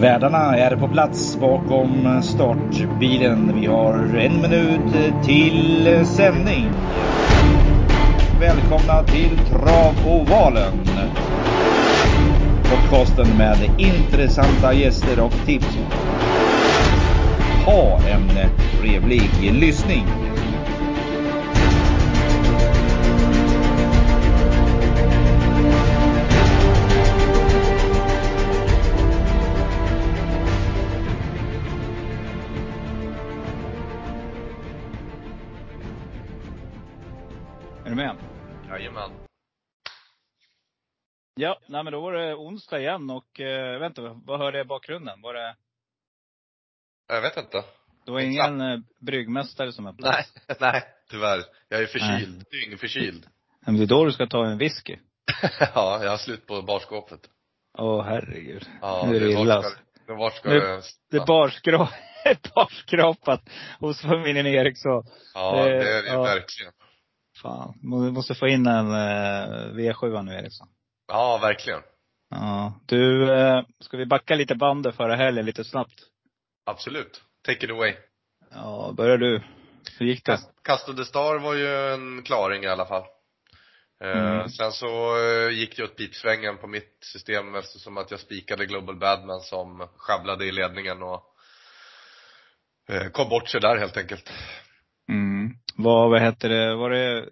Värdarna är på plats bakom startbilen. Vi har en minut till sändning. Välkomna till Travovalen. Podcasten med intressanta gäster och tips. Ha en trevlig lyssning. Nej men då var det onsdag igen och eh, vänta, vad hörde jag i bakgrunden? Var det, Jag vet inte. det var ingen eh, bryggmästare som öppnade? Nej, nej, tyvärr. Jag är förkyld. Dyngförkyld. Men det är då du ska ta en whisky. ja, jag har slut på barskåpet. Åh herregud. Ja, nu är det illa. alltså. vart ska Nu- det Det är barskrap, barskrapat hos familjen Eriksson. Ja, det- det är det ja. verkligen. Fan, må- måste få in en eh, V7 nu Eriksson. Ja, verkligen. Ja. Du, eh, ska vi backa lite bandet förra helgen lite snabbt? Absolut. Take it away. Ja, börjar du. Hur gick det? Cast- de Star var ju en klaring i alla fall. Eh, Mm. Sen så eh, gick det åt pipsvängen på mitt system eftersom att jag spikade Global Badman som sjabblade i ledningen och kom bort sig där helt enkelt. Mm. Vad, vad hette det, var det,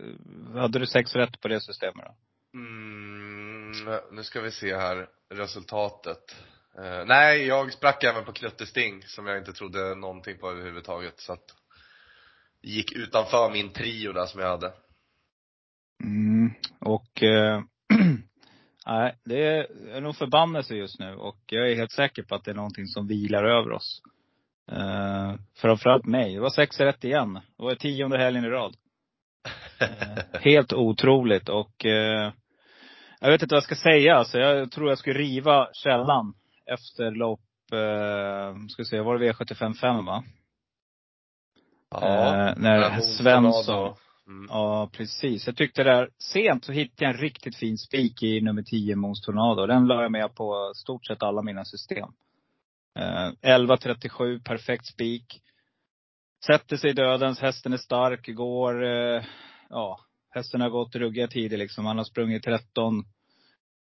hade du sex rätt på det systemet då? Mm, nu ska vi se här, resultatet. Eh, nej, jag sprack även på Knuttesting som jag inte trodde någonting på överhuvudtaget så att gick utanför min trio där som jag hade. Mm. Och, eh, nej, det är nog förbannelse just nu och jag är helt säker på att det är någonting som vilar över oss. Eh, framförallt mig. Det var sex rätt igen. Det var tionde helgen i rad. Eh, helt otroligt och eh, jag vet inte vad jag ska säga. Alltså, jag tror jag skulle riva källan efter lopp, eh, ska se, var det V75 5 va? Eh, när Svensson. Mm. Ja, precis. Jag tyckte där, sent så hittade jag en riktigt fin spik i nummer 10, Mons Tornado. Den la jag med på stort sett alla mina system. Eh, 11.37, perfekt spik. Sätter sig i dödens, hästen är stark, går, eh, ja, hästen har gått ruggiga tider liksom. Han har sprungit 13,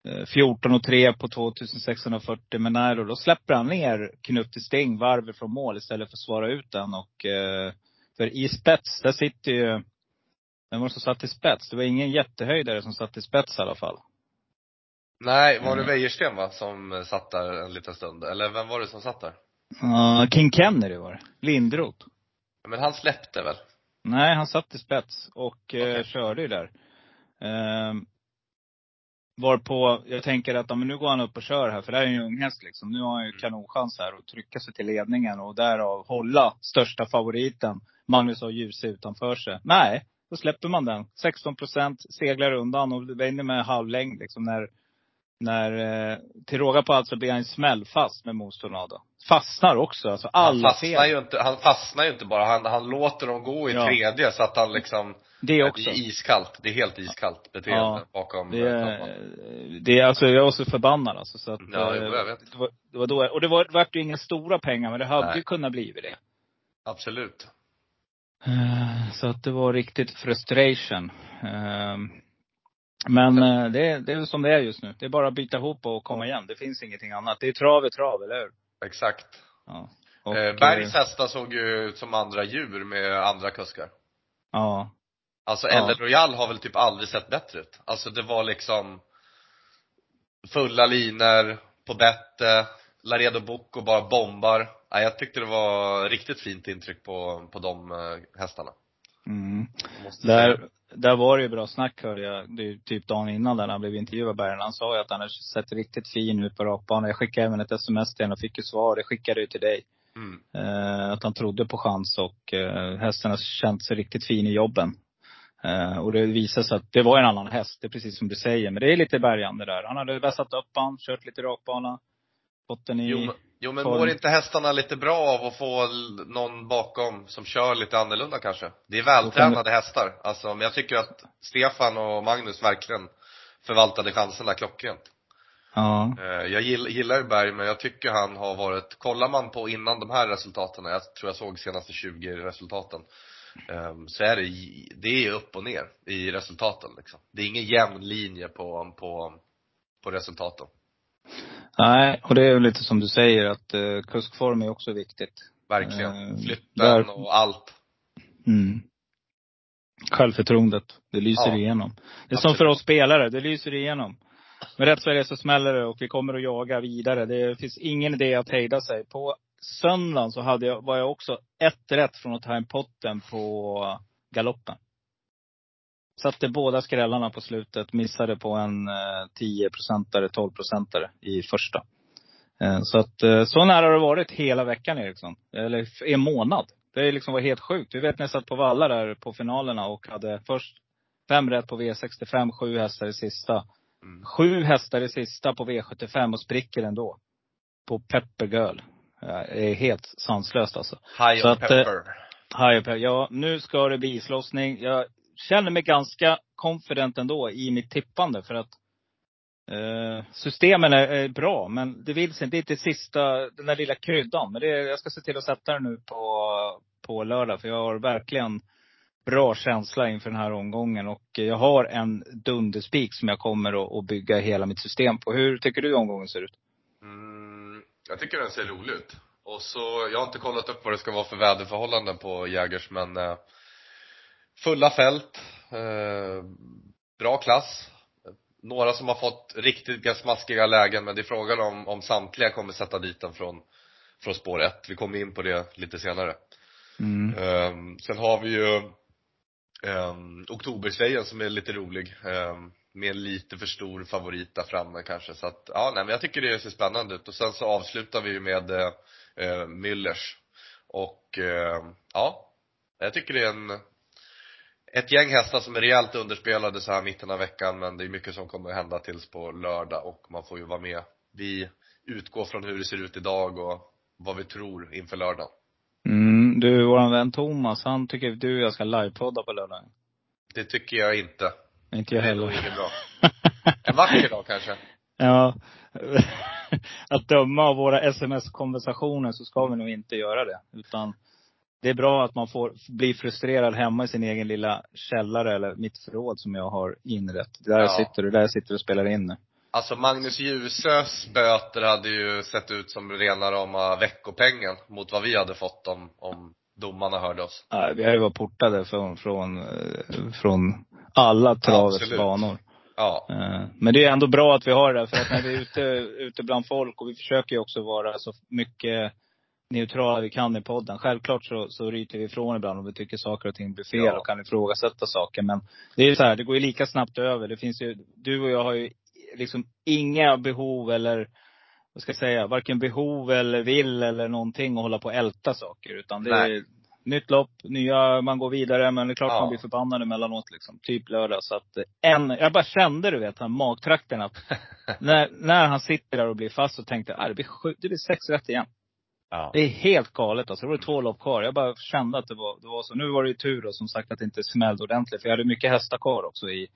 eh, 14 och 3 på 2640 men nej då, släpper han ner Knutte Sting varvet från mål istället för att svara ut den och, eh, för i spets, där sitter ju vem var det som satt i spets? Det var ingen jättehöjdare som satt i spets i alla fall. Nej, var det Mm. Wäjersten va, som eh, satt där en liten stund? Eller vem var det som satt där? Uh, King Kennedy var det. Lindroth. Men han släppte väl? Nej, han satt i spets och eh, Okej. körde ju där. Um, varpå jag tänker att ja, men nu går han upp och kör här, för det här är ju en ung häst liksom. Nu har han ju Mm. kanonchans här att trycka sig till ledningen och därav hålla största favoriten, Magnus och Djuse utanför sig. Nej, då släpper man den. 16 procent, seglar undan och vänder med halvlängd liksom när, när eh, till råga på allt så blir han smällfast med Mos Tornado. Fastnar också, alltså Han alla fastnar fel. ju inte, han fastnar ju inte bara, han, han låter dem gå i Ja. tredje så att han liksom Det också. Det är iskallt, det är helt iskallt beteende Ja. bakom Det, eh, är- det är alltså, jag var så förbannad alltså. Så att, Ja, eh, jag vet. Det var, det var då, och det var, det ju inga stora pengar, men det hade Nej. ju kunnat bli det. Absolut. Eh, Så att det var riktigt frustration. Eh, Men eh, det, är- det är som det är just nu. Det är bara att byta ihop och komma igen. Det finns ingenting annat. Det är trav i trav, eller hur? Exakt. Ja. Och, eh, Bergs hästar såg ju ut som andra djur med andra kuskar. Ja. Alltså Ja. El Royal har väl typ aldrig sett bättre ut. Alltså det var liksom fulla liner på bette, Laredo Bocco bara bombar. Ja, jag tyckte det var riktigt fint intryck på, på de eh, hästarna. Mm. Måste säga. Där, var det ju bra snack hörde jag. Det är ju typ dagen innan där han blev intervjuad Bergen. Han sa ju att han hade sett riktigt fin ut på rakbanan. Jag skickade även ett sms till honom och fick ju svar. Det skickade jag till dig. Mm. Eh, att han trodde på chans och eh, hästen har känt sig riktigt fin i jobben. Eh, och det visade sig att det var en annan häst. Det är precis som du säger. Men det är lite bärgande där. Han hade vässat upp han, kört lite rakbana. Fått den i... Jo, men- jo men mår inte hästarna lite bra av att få någon bakom som kör lite annorlunda kanske? Det är vältränade hästar, alltså, men jag tycker att Stefan och Magnus verkligen förvaltade chanserna klockrent. Ja. Eh, Jag gill- gillar Berg men jag tycker han har varit, kollar man på innan de här resultaten, jag tror jag såg senaste 20 resultaten ehm, Så är det, det är upp och ner i resultaten liksom. Det är ingen jämn linje på, på, på resultaten. Nej, och det är ju lite som du säger att uh, kuskform är också viktigt. Verkligen. Eh, Flytten där- och allt. Mm. Självförtroendet, det lyser Ja, igenom. Det är absolut. som för oss spelare, det lyser igenom. Men rätt så är det så smäller det och vi kommer att jaga vidare. Det finns ingen idé att hejda sig. På söndagen så hade jag, var jag också ett rätt från att ta hem potten på galoppen. Satte båda skrällarna på slutet, missade på en eh, 10-procentare, 12-procentare i första. Eh, så att, eh, så nära har det varit hela veckan Eriksson. Eller en månad. Det är liksom var helt sjukt. Vi vet när jag satt på Valla där på finalerna och hade först fem rätt på V65, sju hästar i sista. Mm. Sju hästar i sista på V75 och spricker ändå. På Pepper Girl. Det är helt sanslöst alltså. High Så on att, eh, pepper. Hi, Pepper. Ja, nu ska det bli islossning. Jag känner mig ganska confident ändå i mitt tippande för att eh, systemen är, är bra. Men det vill sig inte. Det är inte sista, den där lilla kryddan. Men det, jag ska se till att sätta den nu på, på lördag. För jag har verkligen bra känsla inför den här omgången. Och jag har en dunderspik som jag kommer att, att bygga hela mitt system på. Hur tycker du omgången ser ut? Mm, jag tycker den ser rolig ut. Och så, jag har inte kollat upp vad det ska vara för väderförhållanden på Jägers men eh, Fulla fält, eh, bra klass. Några som har fått riktigt smaskiga lägen men det är frågan om, om samtliga kommer sätta dit den från, från spår ett. Vi kommer in på det lite senare. Mm. Um, sen har vi ju um, Oktobersvejen som är lite rolig. Um, med en lite för stor favorit där framme kanske. Så att, ja nej men jag tycker det ser spännande ut. Och sen så avslutar vi ju med uh, Müllers. Och uh, ja, jag tycker det är en ett gäng hästar som är rejält underspelade så här mitten av veckan men det är mycket som kommer att hända tills på lördag och man får ju vara med. Vi utgår från hur det ser ut idag och vad vi tror inför lördagen. Mm, du, våran vän Thomas, han tycker du och jag ska livepodda på lördag. Det tycker jag inte. Inte jag Det är nog heller. inget bra. En vacker dag kanske. Ja. Att döma av våra sms-konversationer så ska vi nog inte göra det. Utan det är bra att man får bli frustrerad hemma i sin egen lilla källare eller mitt förråd som jag har inrett. Där Ja. sitter du, där sitter och spelar in nu. Alltså Magnus Djusös böter hade ju sett ut som rena rama veckopengen mot vad vi hade fått om, om domarna hörde oss. Ja, Vi har ju varit portade från, från, från alla travets Absolut. banor. Ja. Eh, Men det är ändå bra att vi har det. För att när vi är ute, ute bland folk, och vi försöker ju också vara så mycket neutrala vi kan i podden. Självklart så, så ryter vi ifrån ibland om vi tycker saker och ting blir fel Ja. och kan ifrågasätta saker. Men det är ju så här, det går ju lika snabbt över. Det finns ju, du och jag har ju liksom inga behov eller, vad ska jag säga, varken behov eller vill eller någonting att hålla på och älta saker. Utan det är Nej. nytt lopp, nya, man går vidare. Men det är klart Ja. man blir förbannad emellanåt liksom. Typ lördag. Så att en, jag bara kände du vet, han magtrakten att när, när han sitter där och blir fast så tänkte jag, ah, det blir sju, det blir sex rätt igen. Ja. Det är helt galet alltså. Det var två lopp kvar. Jag bara kände att det var, det var så. Nu var det ju tur då, som sagt att det inte smällde ordentligt. För jag hade mycket hästar kvar också i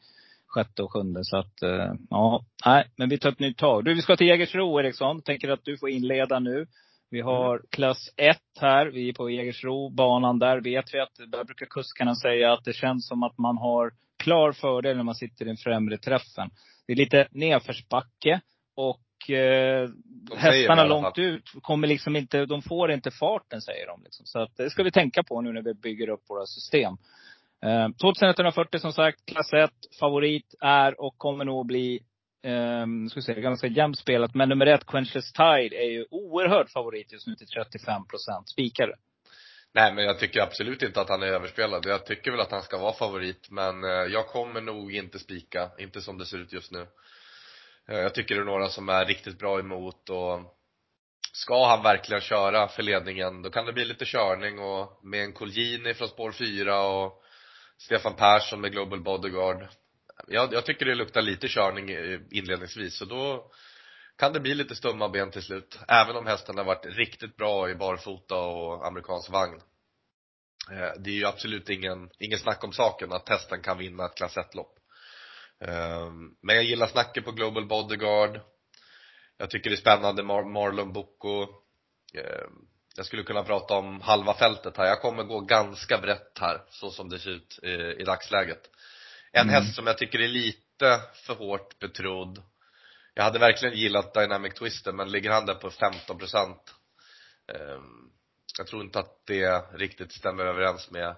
sjätte och sjunde. Så att, eh, ja. Nej, men vi tar ett nytt tag. Du, vi ska till Jägersro Eriksson. Tänker att du får inleda nu. Vi har klass 1 här. Vi är på Jägersro. Banan där vet vi att, där brukar kuskarna säga att det känns som att man har klar fördel när man sitter i den främre träffen. Det är lite nedförsbacke. Och eh, det i hästarna långt ut kommer liksom inte, de får inte farten säger de. Liksom. Så att det ska vi tänka på nu när vi bygger upp våra system. Eh, 2140 som sagt, klass 1. Favorit är och kommer nog bli, eh, ska säga, ganska jämnt spelat. Men nummer ett, Quenchless Tide, är ju oerhört favorit just nu till 35 procent. Spikare. Nej men jag tycker absolut inte att han är överspelad. Jag tycker väl att han ska vara favorit men eh, jag kommer nog inte spika, inte som det ser ut just nu. Eh, jag tycker det är några som är riktigt bra emot och ska han verkligen köra för ledningen då kan det bli lite körning och med en Colgjini från spår 4 och Stefan Persson med Global Bodyguard. Jag, jag tycker det luktar lite körning eh, inledningsvis så då kan det bli lite stumma ben till slut. Även om hästen har varit riktigt bra i barfota och amerikansk vagn. Eh, det är ju absolut ingen, ingen snack om saken att hästen kan vinna ett klass 1-lopp. Men jag gillar snacket på Global Bodyguard. Jag tycker det är spännande, Mar Marlon Bocco. Eh, jag skulle kunna prata om halva fältet här. Jag kommer gå ganska brett här, så som det ser ut i, i dagsläget. En mm. häst som jag tycker är lite för hårt betrodd. Jag hade verkligen gillat Dynamic Twister, men ligger han där på 15 procent eh, jag tror inte att det riktigt stämmer överens med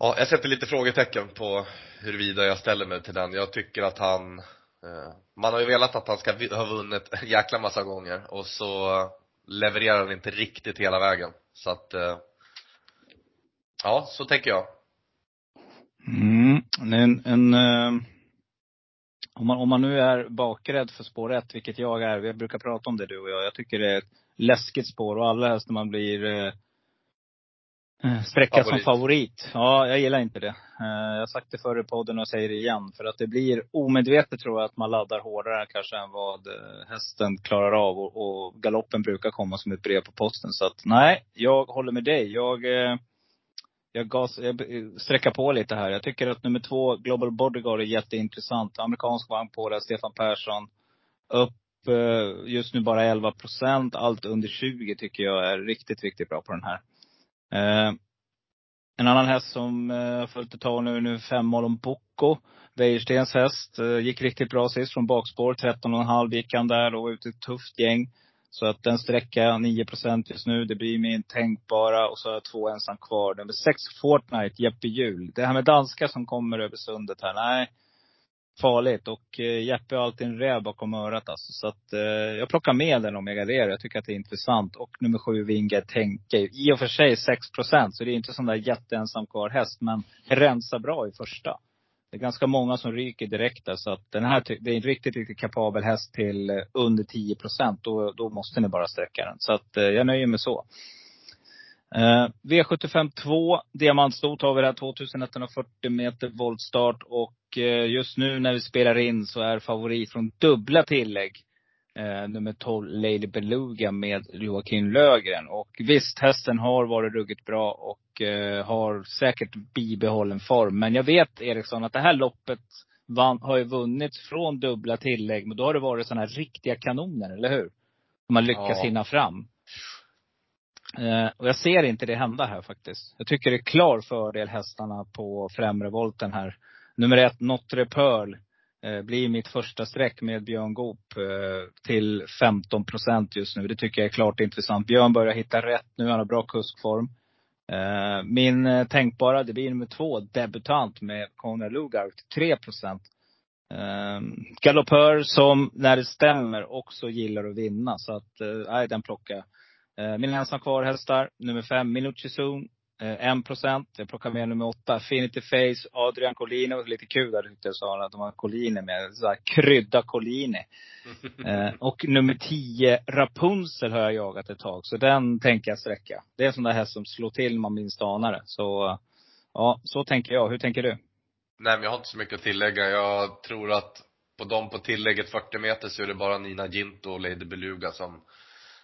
Ja, jag sätter lite frågetecken på huruvida jag ställer mig till den. Jag tycker att han eh, Man har ju velat att han ska ha vunnit en jäkla massa gånger och så levererar han inte riktigt hela vägen. Så att eh, Ja, så tänker jag. Mm, en, en eh, om, man, om man nu är bakrädd för spår 1, vilket jag är. Vi brukar prata om det du och jag. Jag tycker det är ett läskigt spår och allra helst när man blir eh, uh, sträcka som favorit. Ja, jag gillar inte det. Jag har sagt det förr i podden och säger det igen. För att det blir omedvetet tror jag att man laddar hårdare kanske än vad hästen klarar av. Och, och galoppen brukar komma som ett brev på posten. Så att nej, jag håller med dig. Jag jag, gas, jag sträcker på lite här. Jag tycker att nummer två, Global Bodyguard, är jätteintressant. Amerikansk vagn på det, Stefan Persson. Upp eh, just nu bara 11 procent. Allt under 20 tycker jag är riktigt, riktigt bra på den här. Eh, en annan häst som jag eh, har följt ett tag nu, nu fem mål om Bocco. Wäjerstens häst. Eh, gick riktigt bra sist från bakspår. 13,5 gick han där och var ute i ett tufft gäng. Så att den sträcka 9% just nu, det blir min tänkbara. Och så har jag två ensam kvar. Nummer 6 Fortnite, Jeppe Hjul. Det här med danska som kommer över sundet här, nej. Farligt. Och eh, Jeppe har alltid en räv bakom örat alltså. Så att eh, jag plockar med den om jag garderar. Jag tycker att det är intressant. Och nummer sju Vinge Tänke. I och för sig 6 procent, så det är inte sån där jätteensam kvar häst. Men rensar bra i första. Det är ganska många som ryker direkt där. Så att den här, det är en riktigt, riktigt kapabel häst till eh, under 10 procent. Då, då måste ni bara sträcka den. Så att eh, jag nöjer mig så. Eh, V75 2, diamantstort har vi där, 2140 meter voltstart. Och just nu när vi spelar in så är favorit från dubbla tillägg eh, nummer 12, Lady Beluga med Joakim Lögren. Och visst, hästen har varit ruggigt bra och eh, har säkert bibehållen form. Men jag vet Eriksson att det här loppet vann, har ju vunnits från dubbla tillägg. Men då har det varit sådana här riktiga kanoner, eller hur? Som har lyckats ja. hinna fram. Eh, och jag ser inte det hända här faktiskt. Jag tycker det är klar fördel hästarna på främre volten här. Nummer ett, Notre Pearl Eh, blir mitt första streck med Björn Goop eh, till 15 procent just nu. Det tycker jag är klart intressant. Björn börjar hitta rätt nu. Han har bra kuskform. Eh, min eh, tänkbara, det blir nummer två, debutant med Conor Lugard, 3 procent. Eh, Galoppör som, när det stämmer, också gillar att vinna. Så att, eh, nej, den plockar jag. Min ensam kvar hästar, nummer fem, Minucci Zone. 1 eh, procent. Jag plockar med nummer åtta, Affinity Face, Adrian Collini. var lite kul där tyckte jag sa att de har Collini med. Så här, krydda Collini. eh, och nummer tio, Rapunzel har jag jagat ett tag. Så den tänker jag sträcka. Det är en sån där häst som slår till man minst anar det. Så, ja, så tänker jag. Hur tänker du? Nej men jag har inte så mycket att tillägga. Jag tror att på dem på tillägget 40 meter så är det bara Nina Ginto och Lady Beluga som,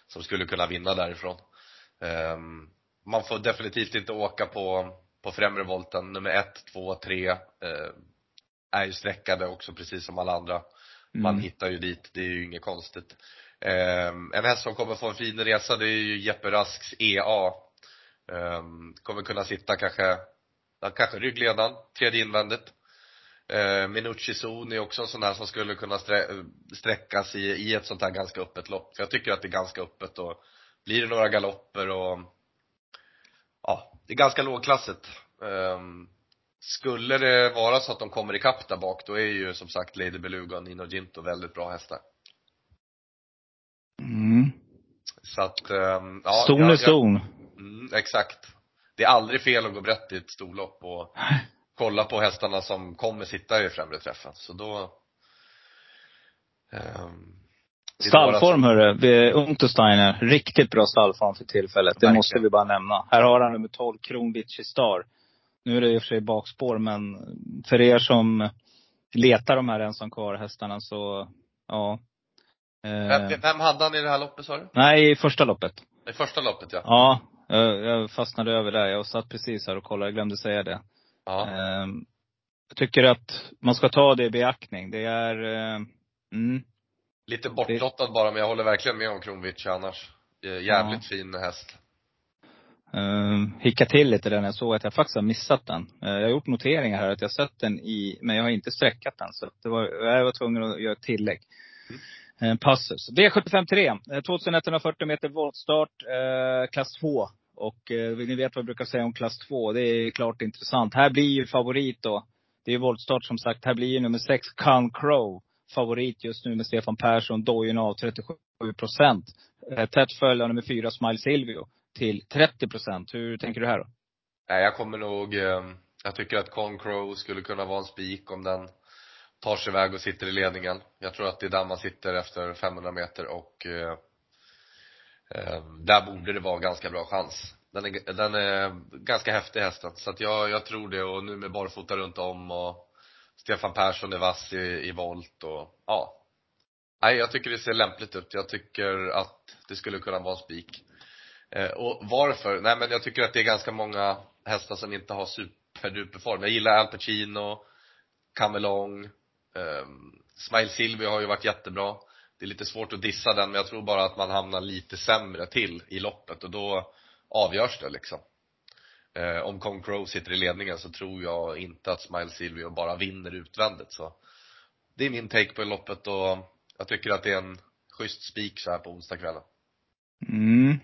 som skulle kunna vinna därifrån. Um, man får definitivt inte åka på, på främre volten. Nummer ett, två, tre eh, är ju sträckade också precis som alla andra. Man mm. hittar ju dit, det är ju inget konstigt. Eh, en häst som kommer få en fin resa det är ju Jeppe Rasks EA. Eh, kommer kunna sitta kanske, kanske ryggledan, tredje invändigt. Eh, Minucci Zon är också en sån här som skulle kunna sträckas i, i ett sånt här ganska öppet lopp. För jag tycker att det är ganska öppet och blir det några galopper och ja, det är ganska lågklassigt. Um, skulle det vara så att de kommer ikapp där bak, då är ju som sagt Lady Beluga och Nino Ginto väldigt bra hästar. Mm. Så att, um, ja. Ston är ston. Mm, exakt. Det är aldrig fel att gå brett i ett storlopp och kolla på hästarna som kommer sitta i främre träffen. Så då um, Stallform hörru, Untersteiner. Riktigt bra stallform för tillfället. Det Verkligen. måste vi bara nämna. Här har han nummer 12, Kronwitchy Star. Nu är det i och för sig bakspår, men för er som letar de här ensam kvar hästarna så, ja. Vem, eh. vem hade han i det här loppet sa du? Nej, i första loppet. I första loppet ja. Ja, jag, jag fastnade över där. Jag satt precis här och kollade, jag glömde säga det. Ja. Ehm, jag tycker att man ska ta det i beaktning. Det är, eh, mm, Lite bortlottad bara, men jag håller verkligen med om Kronwitch annars. Eh, Jävligt fin häst. Uh, hicka till lite där när jag såg att jag faktiskt har missat den. Uh, jag har gjort noteringar här att jag sett den i, men jag har inte sträckat den. Så det var, jag var tvungen att göra ett tillägg. Mm. Uh, passus. V753. 2140 meter voltstart, uh, klass 2. Och uh, ni vet vad jag brukar säga om klass 2. Det är klart intressant. Här blir ju favorit då. Det är voltstart som sagt. Här blir ju nummer 6, Con Crow, favorit just nu med Stefan Persson. Dojen av 37 procent. Eh, tätt följd av nummer fyra, Smile Silvio till 30 procent. Hur tänker du här då? Nej, jag kommer nog, ehm, jag tycker att Concrow skulle kunna vara en spik om den tar sig iväg och sitter i ledningen. Jag tror att det är där man sitter efter 500 meter och eh, ehm, där borde det vara ganska bra chans. Den är, den är ganska häftig hästen, så att jag, jag tror det och nu med barfota runt om och Stefan Persson är vass i, i volt och ja. Nej, jag tycker det ser lämpligt ut. Jag tycker att det skulle kunna vara en spik. Eh, och varför? Nej men jag tycker att det är ganska många hästar som inte har superduper form. Jag gillar Al Pacino, Camelong, eh, Smile Silvio har ju varit jättebra. Det är lite svårt att dissa den men jag tror bara att man hamnar lite sämre till i loppet och då avgörs det liksom. Eh, om Kong Crow sitter i ledningen så tror jag inte att Smile Silvio bara vinner utvändigt så det är min take på loppet och jag tycker att det är en schysst spik så här på onsdagskvällen. Mm.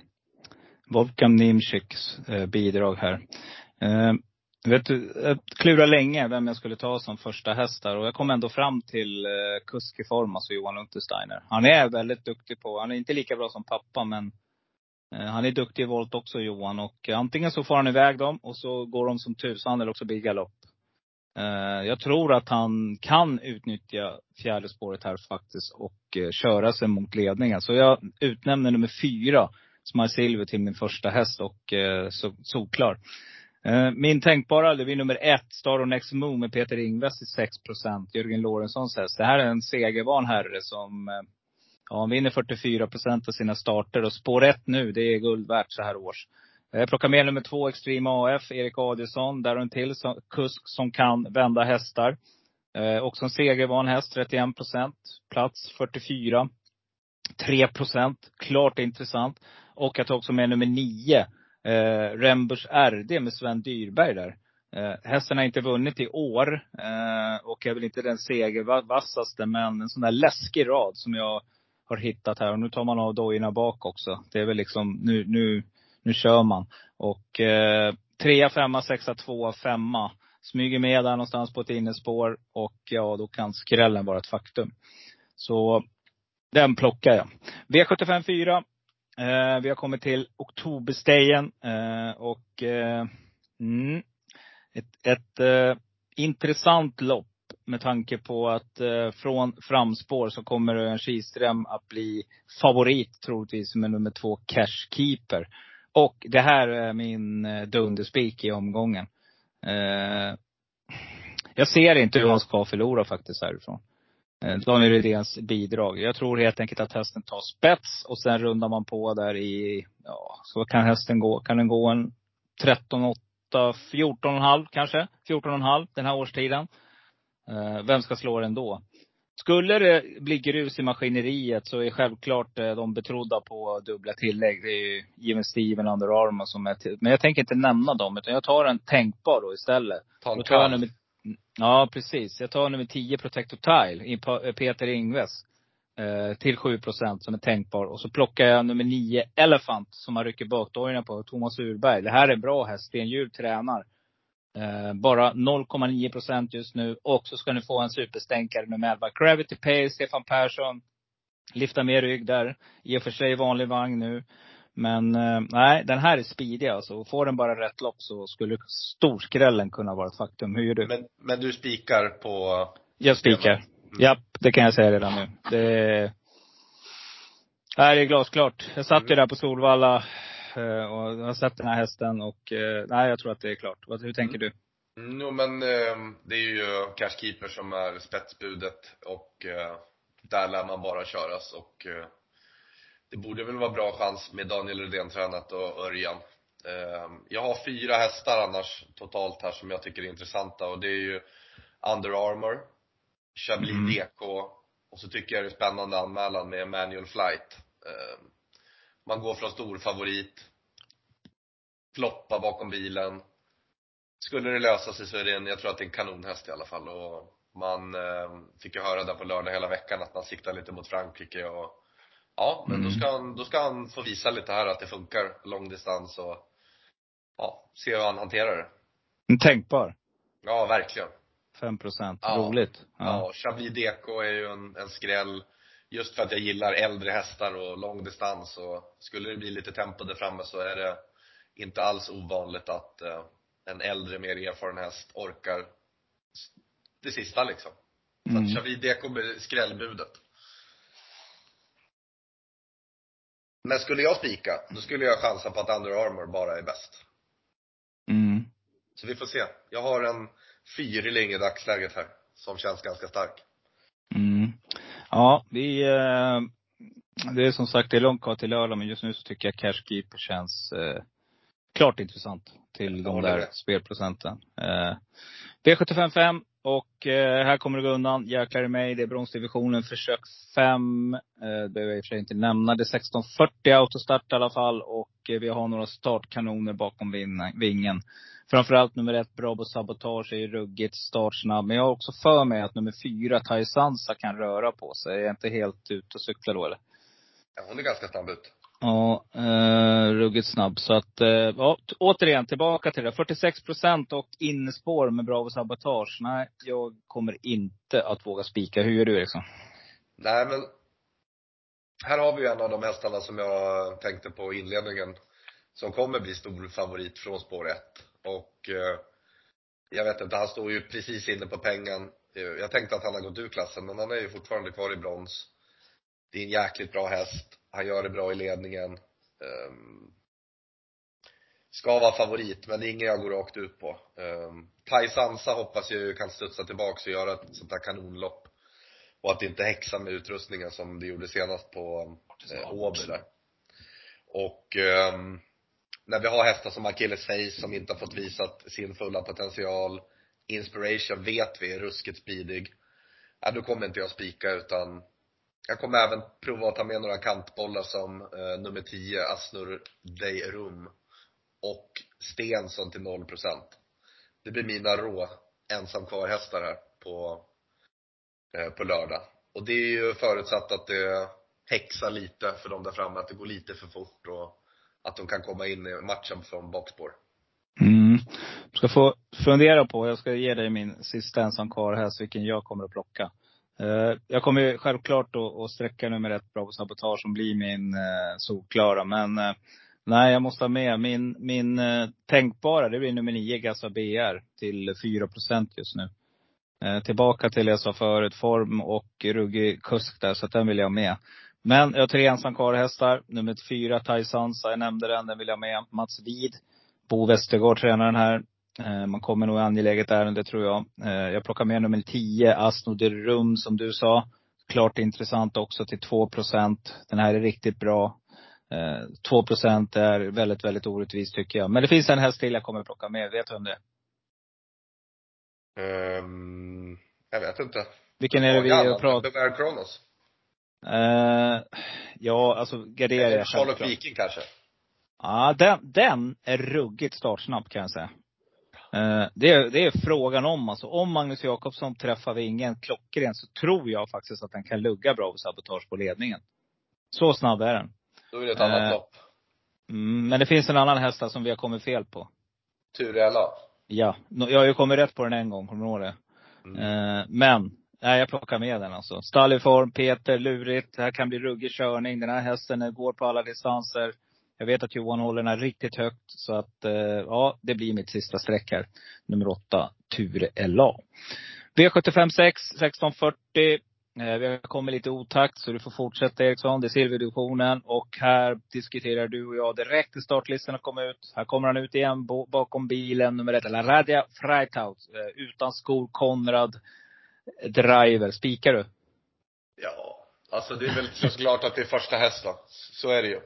Wolfgang Nimchiks eh, bidrag här. Eh, vet du, jag klurade länge vem jag skulle ta som första häst där. Och jag kom ändå fram till eh, kusk i form, alltså Johan Untersteiner. Han är väldigt duktig på, han är inte lika bra som pappa men Eh, han är duktig i volt också Johan. Och antingen så får han iväg dem och så går de som tusan eller också blir galopp. Eh, jag tror att han kan utnyttja fjärde spåret här faktiskt och eh, köra sig mot ledningen. Så jag utnämner nummer fyra, Smile Silver till min första häst och så, solklar. Min tänkbara, det blir nummer ett, Star och Next Moon med Peter Ingves till 6 procent. Jörgen Lorentzons häst. Det här är en segervan herre som, ja han vinner 44 procent av sina starter. Och spår ett nu, det är guld värt så här års. Eh, jag plockar med nummer två, Extreme AF, Erik Adielsson. Där har en till som, kusk som kan vända hästar. Eh, också en segervan häst, 31 procent. Plats 44. 3 procent. Klart intressant. Och jag tar också med nummer nio, eh, Rembers RD med Sven Dyrberg där. Eh, hästen har inte vunnit i år eh, och är väl inte den segervassaste men en sån där läskig rad som jag har hittat här. Och nu tar man av dojorna bak också. Det är väl liksom, nu, nu, nu kör man. Och eh, trea, femma, sexa, tvåa, femma. Smyger med där någonstans på ett innespår och ja, då kan skrällen vara ett faktum. Så den plockar jag. V75 4. Eh, vi har kommit till oktoberstejen eh, och eh, mm, ett, ett eh, intressant lopp med tanke på att eh, från framspår så kommer Örjan Kihlström att bli favorit troligtvis med nummer två Cash Keeper. Och det här är min eh, dunderspik i omgången. Eh, jag ser inte hur han ska förlora faktiskt härifrån. Eh, Daniel Rydéns bidrag. Jag tror helt enkelt att hästen tar spets och sen rundar man på där i, ja, så kan hästen gå, kan den gå en 13, 8, 14,5 kanske? 14,5 den här årstiden. Eh, vem ska slå den då? Skulle det bli grus i maskineriet så är självklart eh, de betrodda på dubbla tillägg. Det är ju Jimmy Steven Under Armour som är till. Men jag tänker inte nämna dem, utan jag tar en tänkbar då istället. Ta en tar nummer, Ja, precis. Jag tar nummer 10, Protector Tile, Peter Ingves. Eh, till 7 procent som är tänkbar. Och så plockar jag nummer 9, Elephant, som man rycker bakdojorna på, Thomas Urberg. Det här är bra häst. Sten tränar. Eh, bara 0,9 procent just nu. Och så ska ni få en superstänkare med Melba Gravity Pay, Stefan Persson. Lyfta mer rygg där. I och för sig vanlig vagn nu. Men eh, nej, den här är speedig alltså. Får den bara rätt lopp så skulle storskrällen kunna vara ett faktum. Hur gör du? Men, men du spikar på? Jag spikar. Mm. Japp, det kan jag säga redan nu. Det, nej, det är glasklart. Jag satt ju mm. där på Solvalla eh, och har sett den här hästen och eh, nej, jag tror att det är klart. Hur tänker mm. du? Jo men eh, det är ju Cashkeeper som är spetsbudet och där lär man bara köras och det borde väl vara bra chans med Daniel Rydén tränat och Örjan. Jag har fyra hästar annars totalt här som jag tycker är intressanta och det är ju Under Armour, Chablis mm. DK och Och så tycker jag det är spännande anmälan med Manual Flight. Man går från stor favorit, floppa bakom bilen. Skulle det lösa sig så är det en, jag tror att det är en kanonhäst i alla fall. Och man eh, fick ju höra där på lördag hela veckan att man siktar lite mot Frankrike och Ja, men då Mm. ska han, då ska han få visa lite här att det funkar långdistans och ja, se hur han hanterar det. En tänkbar. Ja, verkligen. 5 procent. Ja. Roligt. Ja, Ja. Chablis Deco är ju en, en skräll. Just för att jag gillar äldre hästar och långdistans och skulle det bli lite tempo där framme så är det inte alls ovanligt att eh, en äldre, mer erfaren häst orkar det sista liksom. Så Mm. att Chablis Deco blir skrällbudet. Men skulle jag spika, då skulle jag chansa på att Under Armour bara är bäst. Mm. Så vi får se. Jag har en fyrling i dagsläget här, som känns ganska stark. Mm. Ja, vi, eh, det är som sagt, det är långt kvar till lördag, men just nu så tycker jag Cashkeeper känns eh, klart intressant till de där med. spelprocenten. Eh, V755 och eh, här kommer det gå undan. Jäklar i mig. Det är bronsdivisionen, försök 5. Eh, det behöver jag i och för sig inte nämna. Det är 1640 autostart i alla fall. Och eh, vi har några startkanoner bakom vin- vingen. Framförallt nummer ett, Bravo Sabotage, är ju ruggigt startsnabb. Men jag har också för mig att nummer fyra, Taisansa, kan röra på sig. Är jag inte helt ute och cyklar då eller? Ja, hon är ganska snabb ut. Ja, eh, ruggigt snabb. Så att, eh, ja, återigen tillbaka till det. 46 procent och innespår med Bravo Sabotage. Nej, jag kommer inte att våga spika. Hur gör du Eriksson? Nej men, här har vi ju en av de hästarna som jag tänkte på i inledningen. Som kommer bli stor favorit från spår 1. Och eh, jag vet inte, han står ju precis inne på pengen. Eh, Jag tänkte att han har gått ur klassen, men han är ju fortfarande kvar i brons. Det är en jäkligt bra häst. Han gör det bra i ledningen. Um, ska vara favorit, men det är ingen jag går rakt ut på. Um, Tai Sansa hoppas jag ju kan studsa tillbaks och göra ett sånt där kanonlopp. Och att det inte häxar med utrustningen som det gjorde senast på eh, Åby där. Och ehm, när vi har hästar som Achilles Face som inte har fått visat sin fulla potential. Inspiration vet vi är ruskigt speedig. Ja, då kommer inte jag spika utan jag kommer även prova att ta med några kantbollar som eh, nummer 10, Asnur Deirum och Stensson till 0%. Det blir mina rå ensam kvar hästar här på, eh, på lördag. Och det är ju förutsatt att det häxar lite för dem där framme, att det går lite för fort och att de kan komma in i matchen från bakspår. Mm. Du ska få fundera på, jag ska ge dig min sista ensam kvar häst, vilken jag kommer att plocka. Eh, jag kommer ju självklart att, att sträcka nummer ett, Bravo Sabotage, som blir min uh, solklara. Men eh, nej, jag måste ha med min, min tänkbara, det blir nummer nio, Gassa BR, till 4 procent just nu. Tillbaka till det jag sa förut, form och ruggig kusk där, så att den vill jag ha med. Men jag har tre ensam kvar-hästar. Nummer fyra, Taisansa, jag nämnde den, den vill jag med. Mats Wid, Bo Westergård tränar den här. Eh, man kommer nog i angeläget ärende tror jag. Eh, jag plockar med nummer 10, Asno de Rum som du sa. Klart intressant också till 2 procent. Den här är riktigt bra. Eh, 2 procent är väldigt, väldigt orättvist tycker jag. Men det finns en häst till jag kommer plocka med. Vet du vem det är? Ehm, jag vet inte. Vilken är det vi pratar Kronos? Eh, ja, alltså Gardera Eller Charlotte. Viking kanske? Ja, den, den är ruggigt startsnabb kan jag säga. Eh, det, är, det är frågan om alltså. Om Magnus Jakobsson träffar vingen klockren så tror jag faktiskt att den kan lugga Bravo Sabotage på ledningen. Så snabb är den. Då är det ett annat Eh. lopp. Mm, men det finns en annan häst som vi har kommit fel på. Turella. Ja, jag har ju kommit rätt på den en gång, kommer du ihåg det? Mm. Eh, men, nej jag plockar med den alltså. Stall i form, Peter, lurigt. Det här kan bli ruggig körning. Den här hästen går på alla distanser. Jag vet att Johan håller den här riktigt högt. Så att, eh, ja, det blir mitt sista streck här. Nummer åtta, Ture LA. V75 6, 1640. Vi har kommit lite i otakt, så du får fortsätta Eriksson. Det är silverdivisionen. Och här diskuterar du och jag direkt när startlistorna kommer ut. Här kommer han ut igen bakom bilen, nummer ett. La Radja Freitaut. Eh, utan skor, Konrad. Driver. Spikar du? Ja, alltså det är väl såklart att det är första häst då. Så är det ju.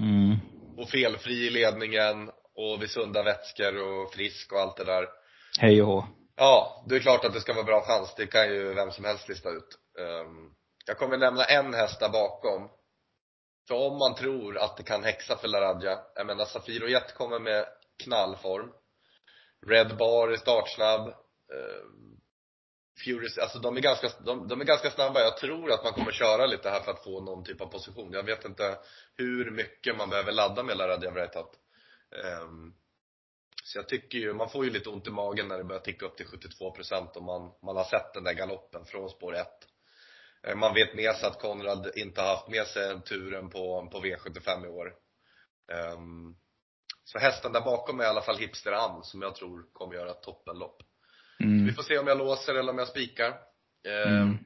Mm. Och felfri i ledningen och vid sunda vätskor och frisk och allt det där. Hej och hå. Ja, det är klart att det ska vara bra chans. Det kan ju vem som helst lista ut. Ehm, Jag kommer nämna en häst där bakom. För om man tror att det kan häxa för Laradja, jag menar Safiro Jet kommer med knallform. Red Bar är startsnabb. Furious, alltså de är ganska, de, de är ganska snabba. Jag tror att man kommer köra lite här för att få någon typ av position. Jag vet inte hur mycket man behöver ladda med Lara Vretat. Um, ehm, så jag tycker ju, man får ju lite ont i magen när det börjar ticka upp till 72% och man, man har sett den där galoppen från spår 1. Eh, man vet med sig att Konrad inte har haft med sig turen på, på V75 i år. Um, så hästen där bakom är i alla fall Hipster Am som jag tror kommer göra ett toppenlopp. Mm. Vi får se om jag låser eller om jag spikar. Um, mm.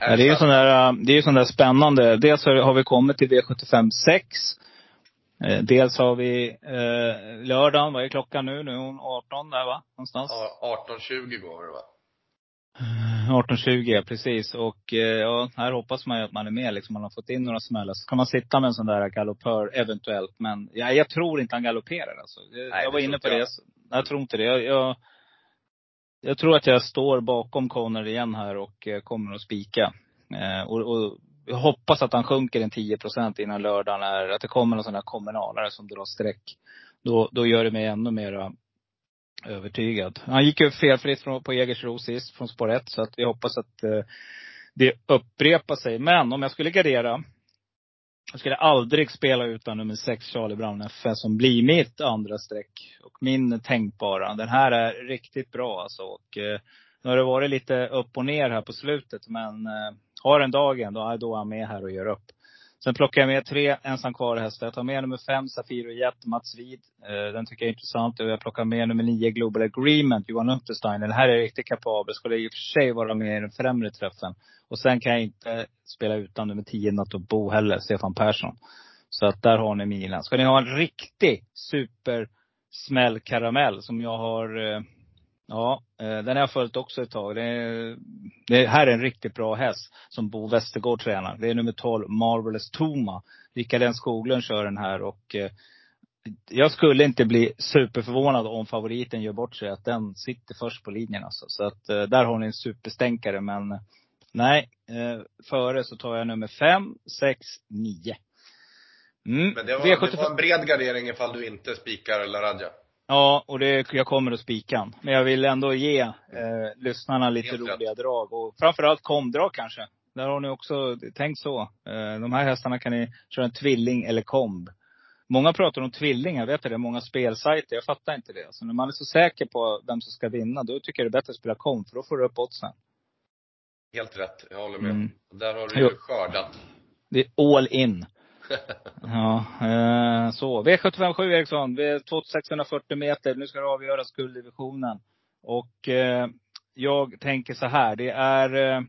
Ja, det är ju sån där, det är ju sån där spännande. Dels har vi kommit till V75 6. Eh, dels har vi eh, lördagen, vad är klockan nu? Nu är hon 18 där va? Någonstans? Ja, 18.20 går det va? 18.20 ja, precis. Och eh, ja, här hoppas man ju att man är med liksom. Man har fått in några smällar. Så kan man sitta med en sån där galoppör eventuellt. Men ja, jag tror inte han galopperar alltså. Jag, Nej, jag var inne på jag. det. Jag tror inte det. Jag, jag, jag, tror att jag står bakom Conor igen här och eh, kommer att spika. Eh, och, och jag hoppas att han sjunker en 10 procent innan lördagen är, att det kommer någon sån där kommunalare som drar streck. Då, då gör det mig ännu mera övertygad. Han gick ju felfritt från, på Jägersro sist, från spår 1. Så att vi hoppas att eh, det upprepar sig. Men om jag skulle gardera. Jag skulle aldrig spela utan nummer 6, Charlie Brown FS, som blir mitt andra streck. Och min tänkbara. Den här är riktigt bra alltså. Och, eh, nu har det varit lite upp och ner här på slutet. Men eh, har en dagen, då, då är han med här och gör upp. Sen plockar jag med tre ensam kvar hästar. Jag tar med nummer fem, Safiro Jet, Mats Wid. Eh, den tycker jag är intressant. Och jag plockar med nummer nio, Global Agreement, Johan Unterstein. Den här är riktigt kapabel. Skulle i och för sig vara med i den främre träffen. Och sen kan jag inte spela utan nummer tio, Nato Bo heller, Stefan Persson. Så att där har ni mina. Ska ni ha en riktig super som jag har eh, Ja, eh, den har jag följt också ett tag. Det, är, det här är en riktigt bra häst som Bo Westergård tränar. Det är nummer 12, Marvelous Toma. Rickard Skoglund kör den här och eh, jag skulle inte bli superförvånad om favoriten gör bort sig. Att den sitter först på linjen alltså. Så att eh, där har ni en superstänkare. Men nej, före så tar jag nummer 5, 6, 9. Mm. Men det var, V75... det var en bred gardering ifall du inte spikar Laradja. Ja, och det, jag kommer att spika Men jag vill ändå ge eh, lyssnarna lite Helt roliga rätt. drag. Och framförallt komdrag kanske. Där har ni också tänkt så. Eh, de här hästarna kan ni köra en tvilling eller komb. Många pratar om tvillingar, vet du det? Många spelsajter. Jag fattar inte det. Så när man är så säker på vem som ska vinna, då tycker jag det är bättre att spela komb. För då får du upp oddsen. Helt rätt. Jag håller med. Mm. Där har du ju skördat. Det är all in ja, eh, så. V757 Eriksson. 2640 meter. Nu ska det avgöras gulddivisionen. Och eh, jag tänker så här. Det är eh,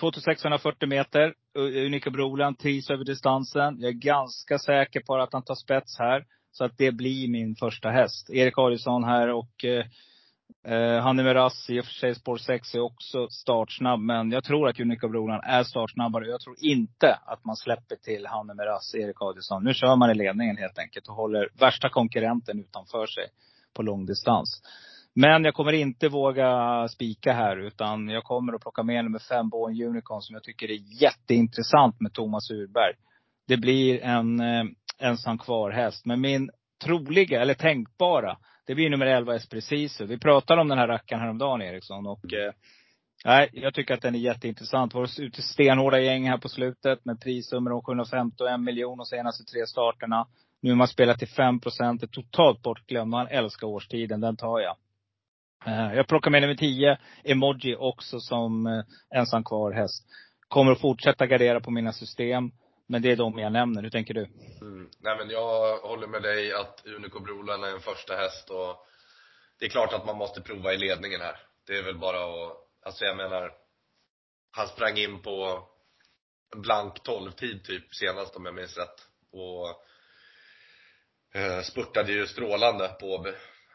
2640 meter. Unika Broland trivs över distansen. Jag är ganska säker på att han tar spets här. Så att det blir min första häst. Erik Adielsson här och eh, eh, är med rass i och för sig spår 6, är också startsnabb. Men jag tror att Unica Broland är startsnabbare. Jag tror inte att man släpper till Hanne med rass, Erik Adielsson. Nu kör man i ledningen helt enkelt och håller värsta konkurrenten utanför sig på långdistans. Men jag kommer inte våga spika här. Utan jag kommer att plocka med nummer 5, Born Unicorn, som jag tycker är jätteintressant med Thomas Urberg. Det blir en eh, ensam kvar häst. Men min troliga, eller tänkbara, det blir nummer 11 Espreciso. Vi pratade om den här rackaren häromdagen Eriksson. Och, eh, nej, jag tycker att den är jätteintressant. Var ute stenhårda gäng här på slutet med prissummor om 751 miljoner de senaste tre starterna. Nu har man spelat till 5 procent. är totalt bortglömd. Man älskar årstiden. Den tar jag. Eh, jag plockar med nummer 10, Emoji, också som eh, ensam kvar häst. Kommer att fortsätta gardera på mina system. Men det är de jag nämner. Hur tänker du? Mm. Nej men jag håller med dig att Unico Brolan är en första häst och det är klart att man måste prova i ledningen här. Det är väl bara att, alltså jag menar, han sprang in på blank 12-tid typ senast om jag minns rätt. Och eh, spurtade ju strålande på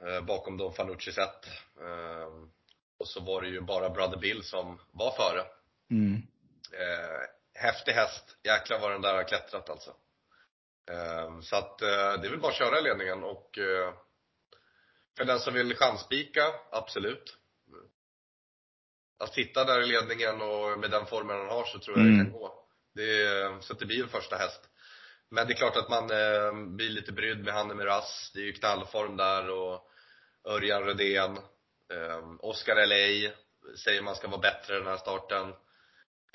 eh, bakom Don Fanucci set. Eh, och så var det ju bara Brother Bill som var före. Mm. Eh, häftig häst. Jäklar vad den där har klättrat alltså. Ehm, så att eh, det är väl bara att köra i ledningen och eh, för den som vill chansspika, absolut. att sitta där i ledningen och med den formen han har så tror jag Mm. det kan gå. Det, så att det blir en första häst. Men det är klart att man eh, blir lite brydd med Hanne Miraz. Det är ju knallform där och Örjan Rödén. Eh, Oscar LA säger man ska vara bättre den här starten.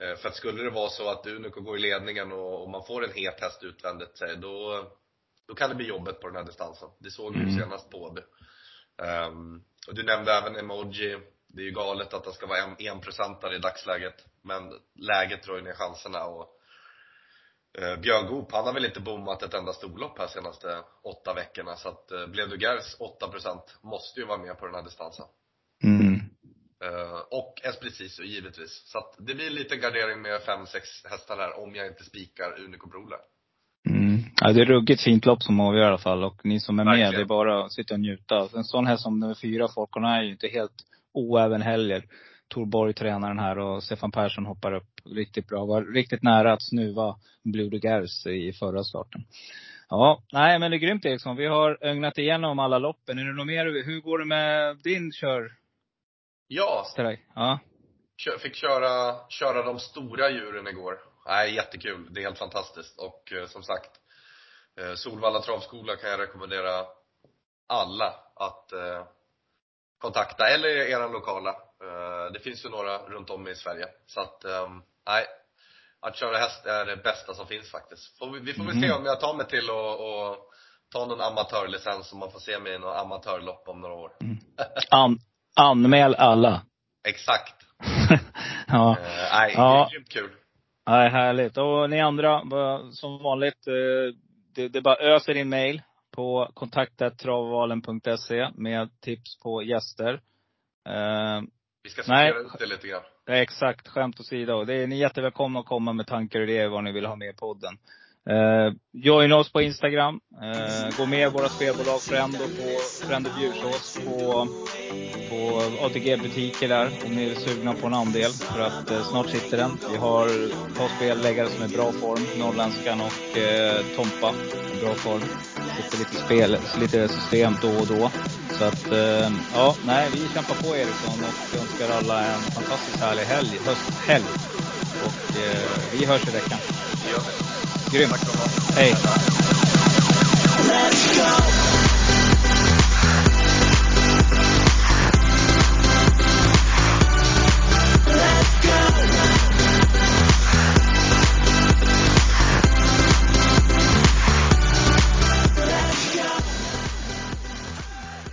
Eh, för att skulle det vara så att Unico går i ledningen och, och man får en het häst utvändigt säg, då, då kan det bli jobbet på den här distansen. Det såg vi ju Mm. senast på Åby. Ehm, och du nämnde även Emoji. Det är ju galet att det ska vara en enprocentare i dagsläget. Men läget drar ju ner chanserna och eh, Björn Goop, han har väl inte bommat ett enda storlopp här senaste åtta veckorna. Så att eh, Blev du Gers 8% måste ju vara med på den här distansen. Mm. Eh, och Espresso givetvis. Så att det blir en liten gardering med 5-6 hästar här om jag inte spikar Unico Broler. Mm. Ja, det är ruggigt fint lopp som avgör i alla fall. Och ni som är med, Verkligen. det är bara att sitta och njuta. En sån här som nummer fyra, Falcon är ju inte helt oäven heller. Tor Borg tränaren här och Stefan Persson hoppar upp riktigt bra. Var riktigt nära att snuva Blue de Gers i förra starten. Ja, nej men det är grymt Eriksson. Vi har ögnat igenom alla loppen. Är det något mer? Hur går det med din kör? Ja, Ja. Fick köra, köra de stora djuren igår. Nej, jättekul. Det är helt fantastiskt. Och eh, som sagt, eh, Solvalla travskola kan jag rekommendera alla att eh, kontakta, eller era lokala. Det finns ju några runt om i Sverige. Så att, eh, nej. Att köra häst är det bästa som finns faktiskt. Får vi, vi får väl se Mhm. om jag tar mig till och, och ta någon amatörlicens så man får se mig i något amatörlopp om några år. An, anmäl alla. Exakt. ja. Eh, nej, Ja. det är grymt kul. Nej, härligt. Och ni andra, som vanligt, eh, det, det bara öser in mail på kontaktettravvalen.se med tips på gäster. Eh, Vi ska sortera ut det lite grann. Exakt, skämt åsido. Det är, ni är jättevälkomna att komma med tankar och idéer vad ni vill ha med i podden. Eh, joina oss på Instagram. Eh, gå med i våra spelbolag Frendo på Frendo Bjursås på, på ATG-butiker där om ni är sugna på en andel. För att eh, snart sitter den. Vi har två spelläggare som är i bra form. Norrländskan och eh, Tompa. i Bra form. Sitter lite spel, lite system då och då. Så att, eh, ja, nej, vi kämpar på Eriksson och önskar alla en fantastiskt härlig helg, hösthelg. Och eh, vi hörs i veckan. Grymt. Hej.